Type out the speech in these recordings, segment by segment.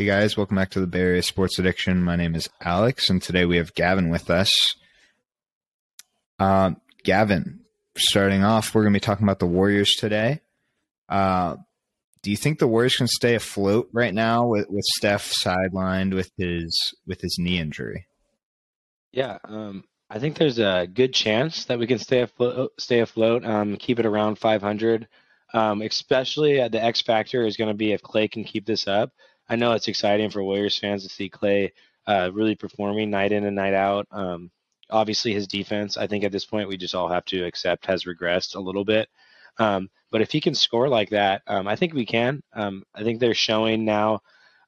Hey guys, welcome back to the Bay Area Sports Addiction. My name is Alex, and today we have Gavin with us. Uh, Gavin, starting off, we're going to be talking about the Warriors today. Uh, do you think the Warriors can stay afloat right now with, with Steph sidelined with his with his knee injury? Yeah, um, I think there's a good chance that we can stay afloat. Stay afloat. Um, keep it around 500. Um, especially uh, the X factor is going to be if Clay can keep this up. I know it's exciting for Warriors fans to see Clay uh, really performing night in and night out. Um, obviously, his defense, I think at this point we just all have to accept has regressed a little bit. Um, but if he can score like that, um, I think we can. Um, I think they're showing now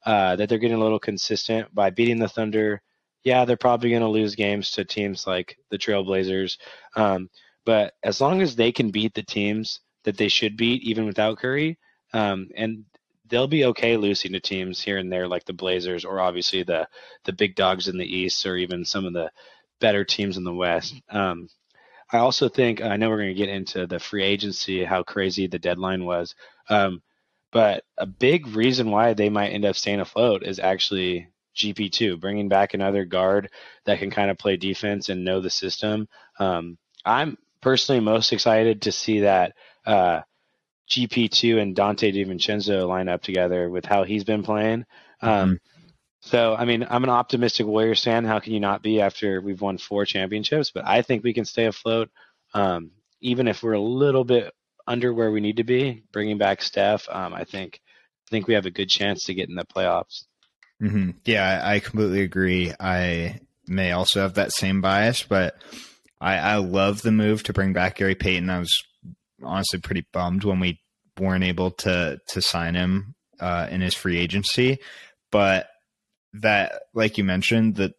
uh, that they're getting a little consistent by beating the Thunder. Yeah, they're probably going to lose games to teams like the Trailblazers. Um, but as long as they can beat the teams that they should beat, even without Curry, um, and they'll be okay losing to teams here and there like the Blazers or obviously the the big dogs in the East or even some of the better teams in the West. Um, I also think I know we're going to get into the free agency, how crazy the deadline was, um, but a big reason why they might end up staying afloat is actually GP2, bringing back another guard that can kind of play defense and know the system. Um, I'm personally most excited to see that uh, GP2 and Donte DiVincenzo line up together with how he's been playing. Um, mm-hmm. So, I mean, I'm an optimistic Warriors fan. How can you not be after we've won four championships? But I think we can stay afloat, um, even if we're a little bit under where we need to be. Bringing back Steph, um, I think, I think we have a good chance to get in the playoffs. Mm-hmm. Yeah, I completely agree. I may also have that same bias, but I, I love the move to bring back Gary Payton. I was honestly pretty bummed when we weren't able to to sign him uh, in his free agency. But that, like you mentioned, the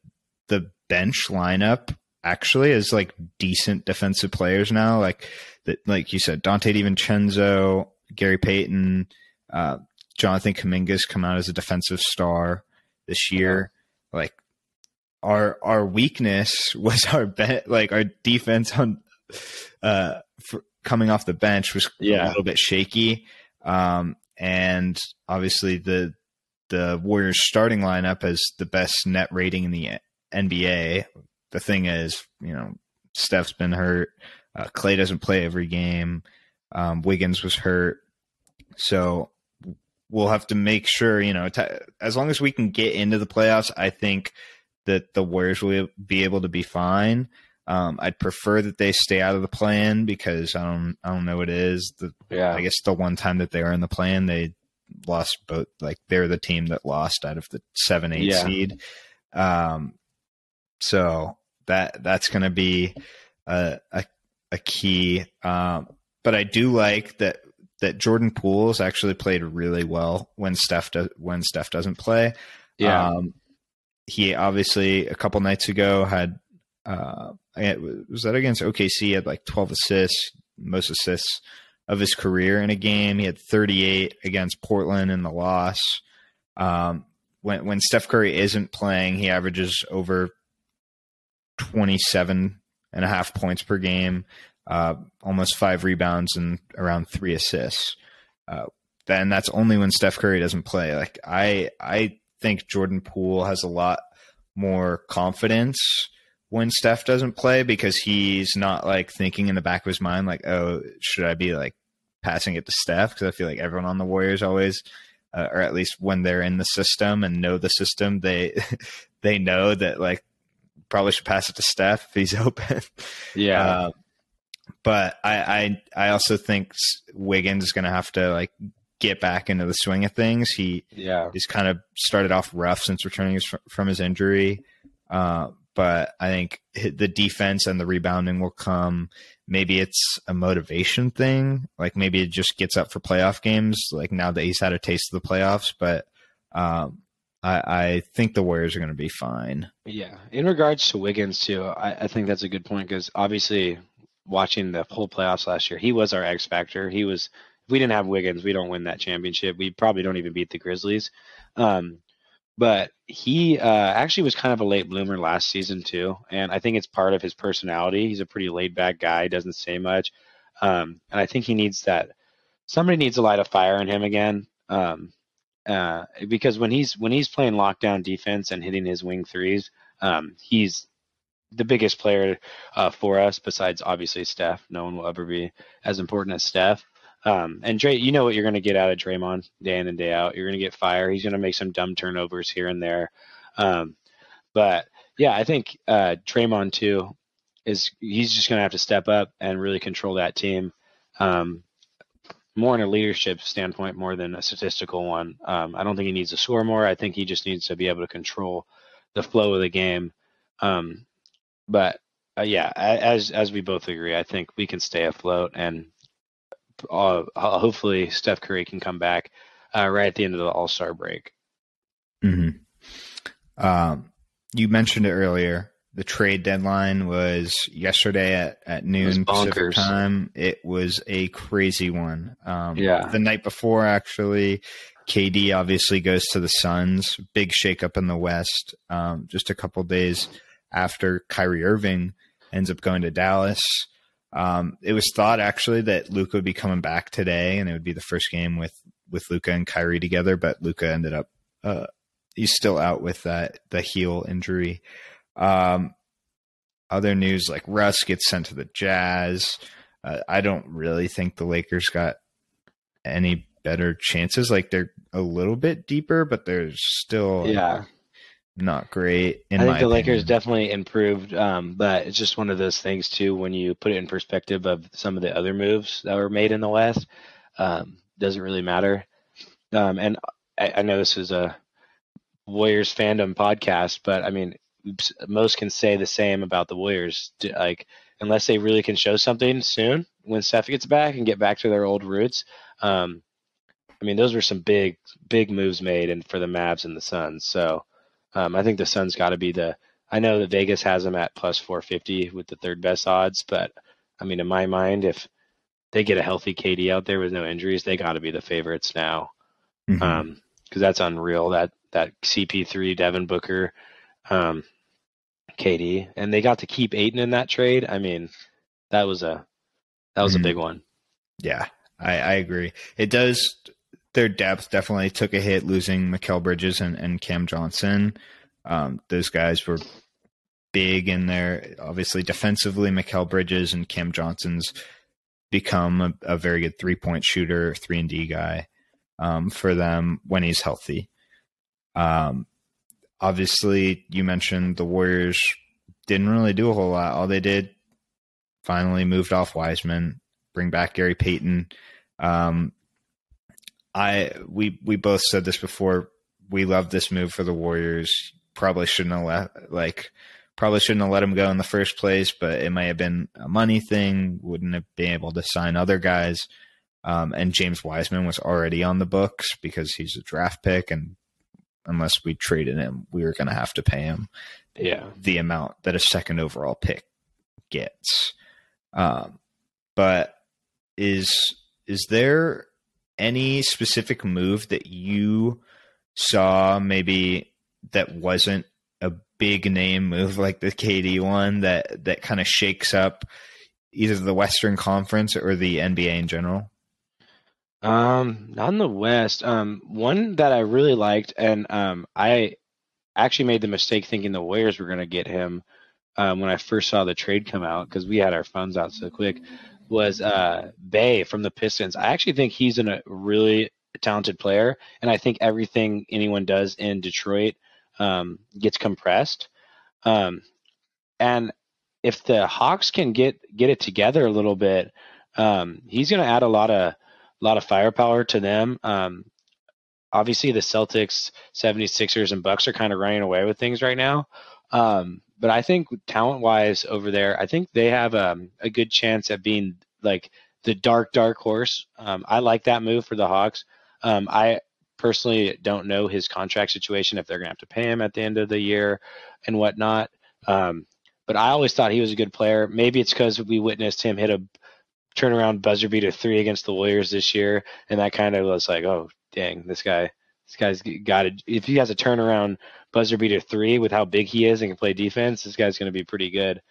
the bench lineup actually is like decent defensive players now. Like that, like you said, Donte DiVincenzo, Gary Payton, uh, Jonathan Kuminga's come out as a defensive star this year. Like our our weakness was our bet, like our defense on uh, for, coming off the bench was yeah. a little bit shaky. Um, and obviously the the Warriors starting lineup has the best net rating in the NBA. The thing is, you know, Steph's been hurt. Uh, Clay doesn't play every game. Um, Wiggins was hurt. So we'll have to make sure, you know, t- as long as we can get into the playoffs, I think that the Warriors will be able to be fine. Um, I'd prefer that they stay out of the play-in because I don't I don't know what it is. The, yeah. I guess the one time that they were in the play-in, they lost both. Like they're the team that lost out of the seven eight yeah. seed. Um, so that that's going to be a, a, a key. Um, but I do like that that Jordan Poole's actually played really well when Steph do, when Steph doesn't play. Yeah. Um, he obviously a couple nights ago had uh, was that against OKC? He had like 12 assists, most assists of his career in a game. He had 38 against Portland in the loss. Um, when when Steph Curry isn't playing, he averages over 27 and a half points per game, uh, almost five rebounds and around three assists. Uh, that's only when Steph Curry doesn't play. Like I, I think Jordan Poole has a lot more confidence when Steph doesn't play because he's not like thinking in the back of his mind like, oh, should I be like passing it to Steph? Because I feel like everyone on the Warriors always, uh, or at least when they're in the system and know the system, they they know that like probably should pass it to Steph if he's open. Yeah. Uh, but I, I I also think Wiggins is going to have to like get back into the swing of things. He yeah he's kind of started off rough since returning from his injury. Uh, but I think the defense and the rebounding will come. Maybe it's a motivation thing. Like maybe it just gets up for playoff games. Like now that he's had a taste of the playoffs, but um, I, I, think the Warriors are going to be fine. Yeah. In regards to Wiggins too, I, I think that's a good point because obviously watching the whole playoffs last year, he was our X factor. He was. If we didn't have Wiggins, we don't win that championship. We probably don't even beat the Grizzlies. Um, but he uh, actually was kind of a late bloomer last season too, and I think it's part of his personality. He's a pretty laid back guy, doesn't say much, um, and I think he needs that. Somebody needs to light a fire in him again. Um, uh, because when he's when he's playing lockdown defense and hitting his wing threes, um, he's the biggest player uh, for us besides obviously Steph. No one will ever be as important as Steph. Um, and Dre, you know what you're going to get out of Draymond day in and day out. You're going to get fire. He's going to make some dumb turnovers here and there. Um, but yeah, I think uh, Draymond too is he's just going to have to step up and really control that team. Um, more in a leadership standpoint more than a statistical one. Um, I don't think he needs to score more. I think he just needs to be able to control the flow of the game. Um, but uh, yeah, as as we both agree, I think we can stay afloat, and uh, hopefully Steph Curry can come back uh, right at the end of the All Star break. Mm-hmm. Um, you mentioned it earlier. The trade deadline was yesterday at, at noon Pacific time. It was a crazy one. Um, yeah. The night before, actually, KD obviously goes to the Suns. Big shakeup in the West. Um, just a couple days after Kyrie Irving ends up going to Dallas. Um, it was thought actually that Luka would be coming back today, and it would be the first game with with Luka and Kyrie together. But Luka ended up uh, he's still out with that the heel injury. Um, other news like Russ gets sent to the Jazz. Uh, I don't really think the Lakers got any better chances. Like they're a little bit deeper, but they're still yeah not great. I think the opinion. Lakers definitely improved, um, but it's just one of those things too. When you put it in perspective of some of the other moves that were made in the West, um, doesn't really matter. Um, and I, I, know this is a Warriors fandom podcast, but I mean, most can say the same about the Warriors. Like, unless they really can show something soon when Steph gets back and get back to their old roots. Um, I mean, those were some big, big moves made, and for the Mavs and the Suns. So um, I think the Suns got to be the. I know that Vegas has them at plus 450 with the third best odds, but I mean, in my mind, if they get a healthy KD out there with no injuries, they got to be the favorites now. Mm-hmm. Um, because that's unreal. That that CP3 Devin Booker, um, KD, and they got to keep Ayton in that trade. I mean, that was a that was mm-hmm. a big one. Yeah, I, I agree. It does their depth definitely took a hit losing Mikal Bridges and, and Cam Johnson. Um, those guys were big in there. Obviously, defensively, Mikal Bridges and Cam Johnson's become a, a very good three point shooter, three and D guy um, for them when he's healthy. Um, obviously, you mentioned the Warriors didn't really do a whole lot. All they did finally moved off Wiseman, bring back Gary Payton. Um, I we we both said this before. We love this move for the Warriors. Probably shouldn't have let like probably shouldn't have let him go in the first place, but it may have been a money thing. Wouldn't have been able to sign other guys. Um, and James Wiseman was already on the books because he's a draft pick, and unless we traded him, we were going to have to pay him yeah the amount that a second overall pick gets. Um, but is is there any specific move that you saw maybe that wasn't a big name move like the KD one that that kind of shakes up either the Western Conference or the NBA in general? Um, not in the West. Um, one that I really liked, and um, I actually made the mistake thinking the Warriors were going to get him um, when I first saw the trade come out because we had our funds out so quick was uh, Bey from the Pistons. I actually think he's a really talented player, and I think everything anyone does in Detroit um, gets compressed. Um, and if the Hawks can get get it together a little bit, um, he's going to add a lot of lot of firepower to them. Um, obviously, the Celtics, 76ers, and Bucks are kind of running away with things right now. Um, but I think talent wise over there, I think they have um, a good chance at being like the dark, dark horse. Um, I like that move for the Hawks. Um, I personally don't know his contract situation if they're going to have to pay him at the end of the year and whatnot. Um, but I always thought he was a good player. Maybe it's because we witnessed him hit a turnaround buzzer beater three against the Warriors this year, and that kind of was like, oh dang, this guy, this guy's got it. If he has a turnaround buzzer beater three with how big he is and can play defense, this guy's going to be pretty good.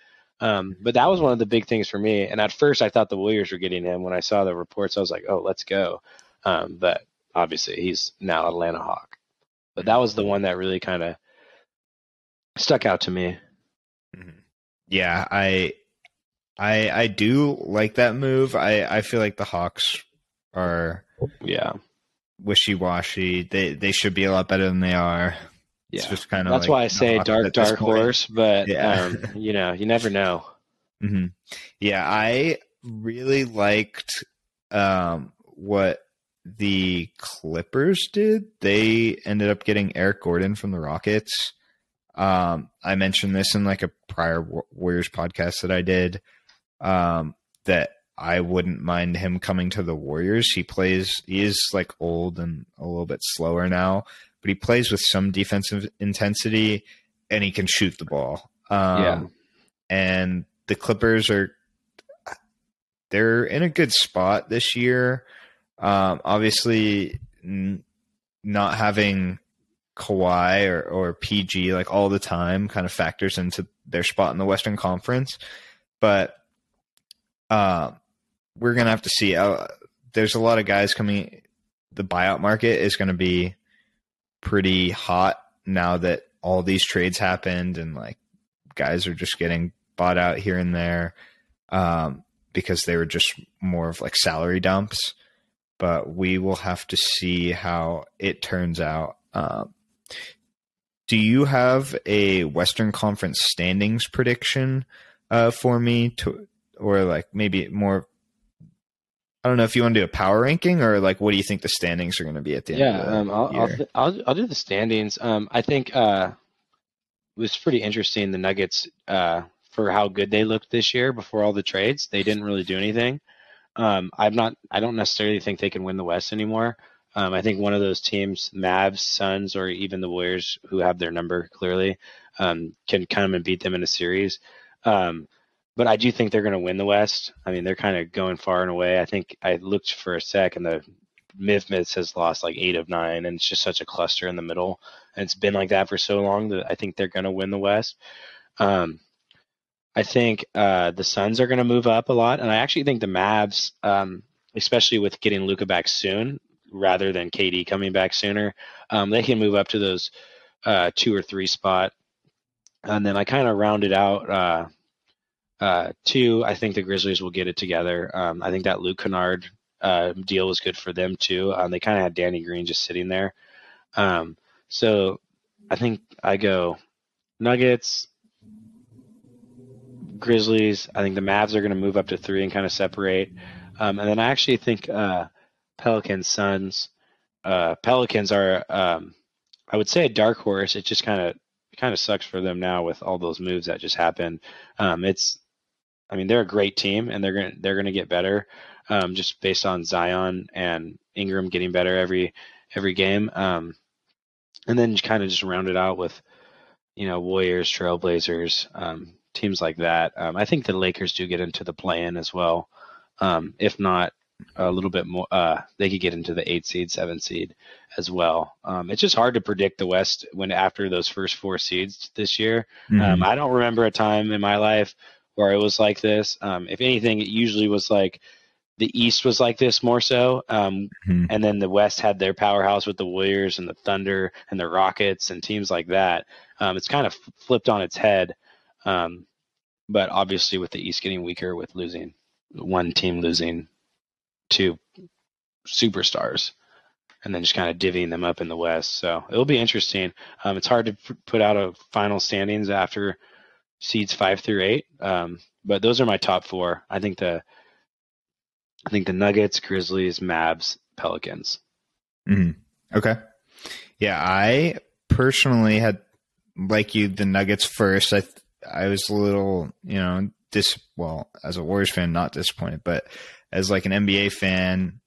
Um, but that was one of the big things for me. And at first, I thought the Warriors were getting him. When I saw the reports, I was like, "Oh, let's go." Um, but obviously he's now Atlanta Hawk. But that was the one that really kind of stuck out to me. Mm-hmm. Yeah, I I I do like that move. I I feel like the Hawks are yeah wishy washy. They they should be a lot better than they are. Yeah, it's just kind of that's like why I say dark dark horse. But yeah. um, you know, you never know. Mm-hmm. Yeah, I really liked um, what the Clippers did. They ended up getting Eric Gordon from the Rockets. Um, I mentioned this in like a prior Warriors podcast that I did. Um, that I wouldn't mind him coming to the Warriors. He plays, he is like old and a little bit slower now, but he plays with some defensive intensity and he can shoot the ball. Um, yeah. And the Clippers are, they're in a good spot this year. Um, obviously, n- not having Kawhi or, or PG like all the time kind of factors into their spot in the Western Conference. But uh, we're gonna have to see. Uh, there's a lot of guys coming. The buyout market is going to be pretty hot now that all these trades happened, and like guys are just getting bought out here and there um, because they were just more of like salary dumps. But we will have to see how it turns out. Um, do you have a Western Conference standings prediction uh, for me to, or like maybe more? I don't know if you want to do a power ranking or like what do you think the standings are going to be at the end? Yeah, um, I'll, I'll, I'll, I'll do the standings. Um, I think uh, it was pretty interesting the Nuggets uh, for how good they looked this year before all the trades. They didn't really do anything. Um, I'm not. I don't necessarily think they can win the West anymore. Um, I think one of those teams, Mavs, Suns, or even the Warriors, who have their number clearly, um, can come and beat them in a series. Um, but I do think they're going to win the West. I mean, they're kind of going far and away. I think I looked for a sec, and the Memphis has lost like eight of nine, and it's just such a cluster in the middle. And it's been like that for so long that I think they're going to win the West. Um, I think uh, the Suns are going to move up a lot, and I actually think the Mavs, um, especially with getting Luka back soon, rather than KD coming back sooner. Um, they can move up to those uh, two or three spot. And then I kind of rounded out uh, uh, two. I think the Grizzlies will get it together. Um, I think that Luke Kennard uh, deal was good for them too. Um, they kind of had Danny Green just sitting there. Um, so I think I go Nuggets, Grizzlies. I think the Mavs are going to move up to three and kind of separate. Um, and then I actually think uh, Pelicans, Suns. Uh, Pelicans are, um, I would say, a dark horse. It just kind of kind of sucks for them now with all those moves that just happened. Um, it's, I mean, they're a great team and they're gonna they're gonna get better, um, just based on Zion and Ingram getting better every every game. Um, and then kind of just round it out with, you know, Warriors, Trailblazers, um, teams like that. Um, I think the Lakers do get into the play-in as well. Um, if not, a little bit more. Uh, they could get into the eight seed, seven seed as well. Um, it's just hard to predict the West when after those first four seeds this year. Mm-hmm. Um, I don't remember a time in my life where it was like this. Um, if anything, it usually was like the East was like this more so, um, mm-hmm. and then the West had their powerhouse with the Warriors and the Thunder and the Rockets and teams like that. Um, it's kind of flipped on its head. Um, but obviously, with the East getting weaker with losing one team losing two superstars and then just kind of divvying them up in the West. So it'll be interesting. Um, it's hard to p- put out a final standings after seeds five through eight, um, but those are my top four. I think the I think the Nuggets, Grizzlies, Mavs, Pelicans. Mm-hmm. Okay, yeah, I personally had like you the Nuggets first. I I was a little you know dis well as a Warriors fan not disappointed, but as like an NBA fan,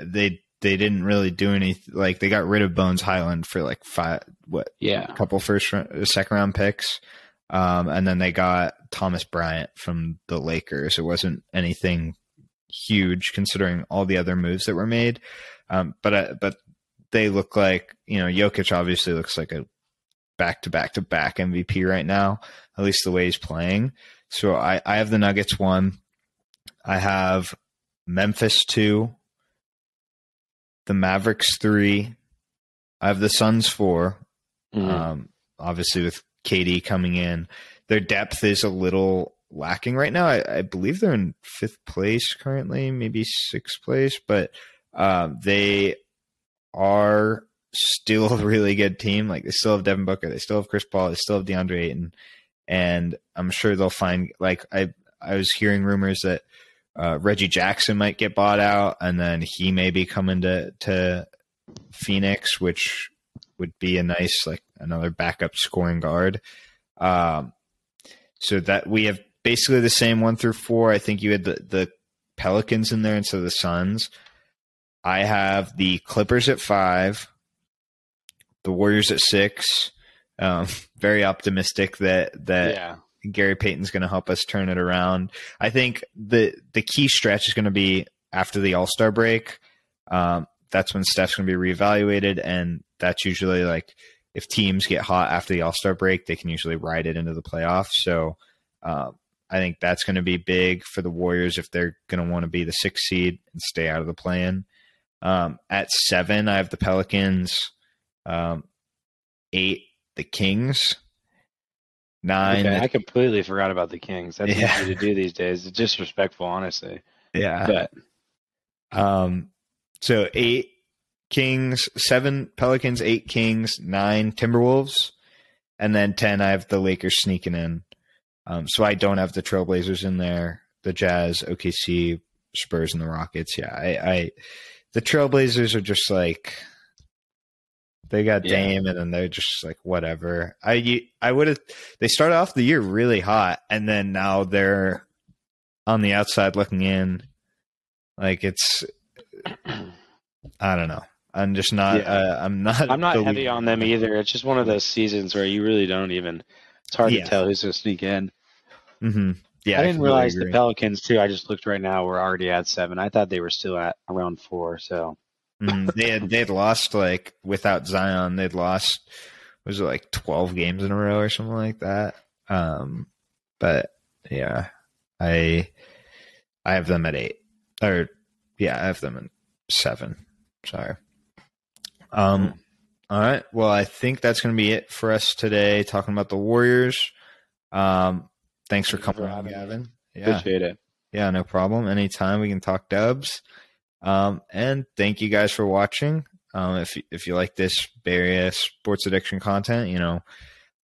they they didn't really do anything. Like they got rid of Bones Hyland for like five, what? Yeah, a couple first, second round picks, um, and then they got Thomas Bryant from the Lakers. It wasn't anything huge considering all the other moves that were made, um, but uh, but they look like you know Jokic obviously looks like a back to back to back MVP right now, at least the way he's playing. So I, I have the Nuggets one. I have Memphis two, the Mavericks three. I have the Suns 4 Mhm. Um, obviously, with KD coming in, their depth is a little lacking right now. I, I believe they're in fifth place currently, maybe sixth place, but um, they are still a really good team. Like they still have Devin Booker, they still have Chris Paul, they still have DeAndre Ayton, and I'm sure they'll find. Like I, I was hearing rumors that uh, Reggie Jackson might get bought out, and then he may be coming to to Phoenix, which would be a nice like another backup scoring guard. Um, so that we have basically the same one through four. I think you had the the Pelicans in there instead of the Suns. I have the Clippers at five, the Warriors at six. Um, very optimistic that that yeah. Gary Payton's going to help us turn it around. I think the the key stretch is going to be after the All Star break. Um, that's when Steph's going to be reevaluated, and that's usually like if teams get hot after the All Star break, they can usually ride it into the playoffs. So um, I think that's going to be big for the Warriors if they're going to want to be the sixth seed and stay out of the play-in. Um, at seven, I have the Pelicans. Um, eight, the Kings. Nine, Okay, I completely forgot about the Kings. That's Yeah. easy to do these days. It's disrespectful, honestly. yeah. But Um, so eight Kings, seven Pelicans, eight Kings, nine Timberwolves, and then ten. I have the Lakers sneaking in. Um, so I don't have the Trailblazers in there. The Jazz, OKC, Spurs, and the Rockets. Yeah, I, I the Trailblazers are just like they got Yeah. Dame, and then they're just like whatever. I I would have. They started off the year really hot, and then now they're on the outside looking in. Like it's I don't know. I'm just not. Yeah. Uh, I'm not. I'm not the- heavy on them either. It's just one of those seasons where you really don't even. It's hard Yeah. to tell who's going to sneak in. Mm-hmm. Yeah, I didn't completely realize the. Pelicans too. I just looked right now. We're already at seven. I thought they were still at around four. So Mhm. They had they'd lost like without Zion. They'd lost was it like twelve games in a row or something like that. Um, but yeah, I I have them at eight or yeah, I have them at seven. Sorry. Um. All right. Well, I think that's going to be it for us today. Talking about the Warriors. Um. Thanks for coming on. Gavin. Yeah. appreciate it. Yeah, no problem. Anytime we can talk dubs. Um, and thank you guys for watching. Um, if if you like this Bay Area sports addiction content, you know,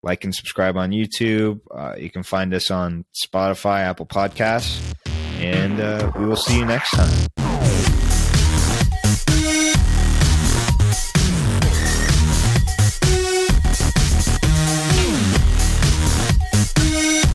like and subscribe on YouTube. Uh, you can find us on Spotify, Apple Podcasts, and uh, we will see you next time.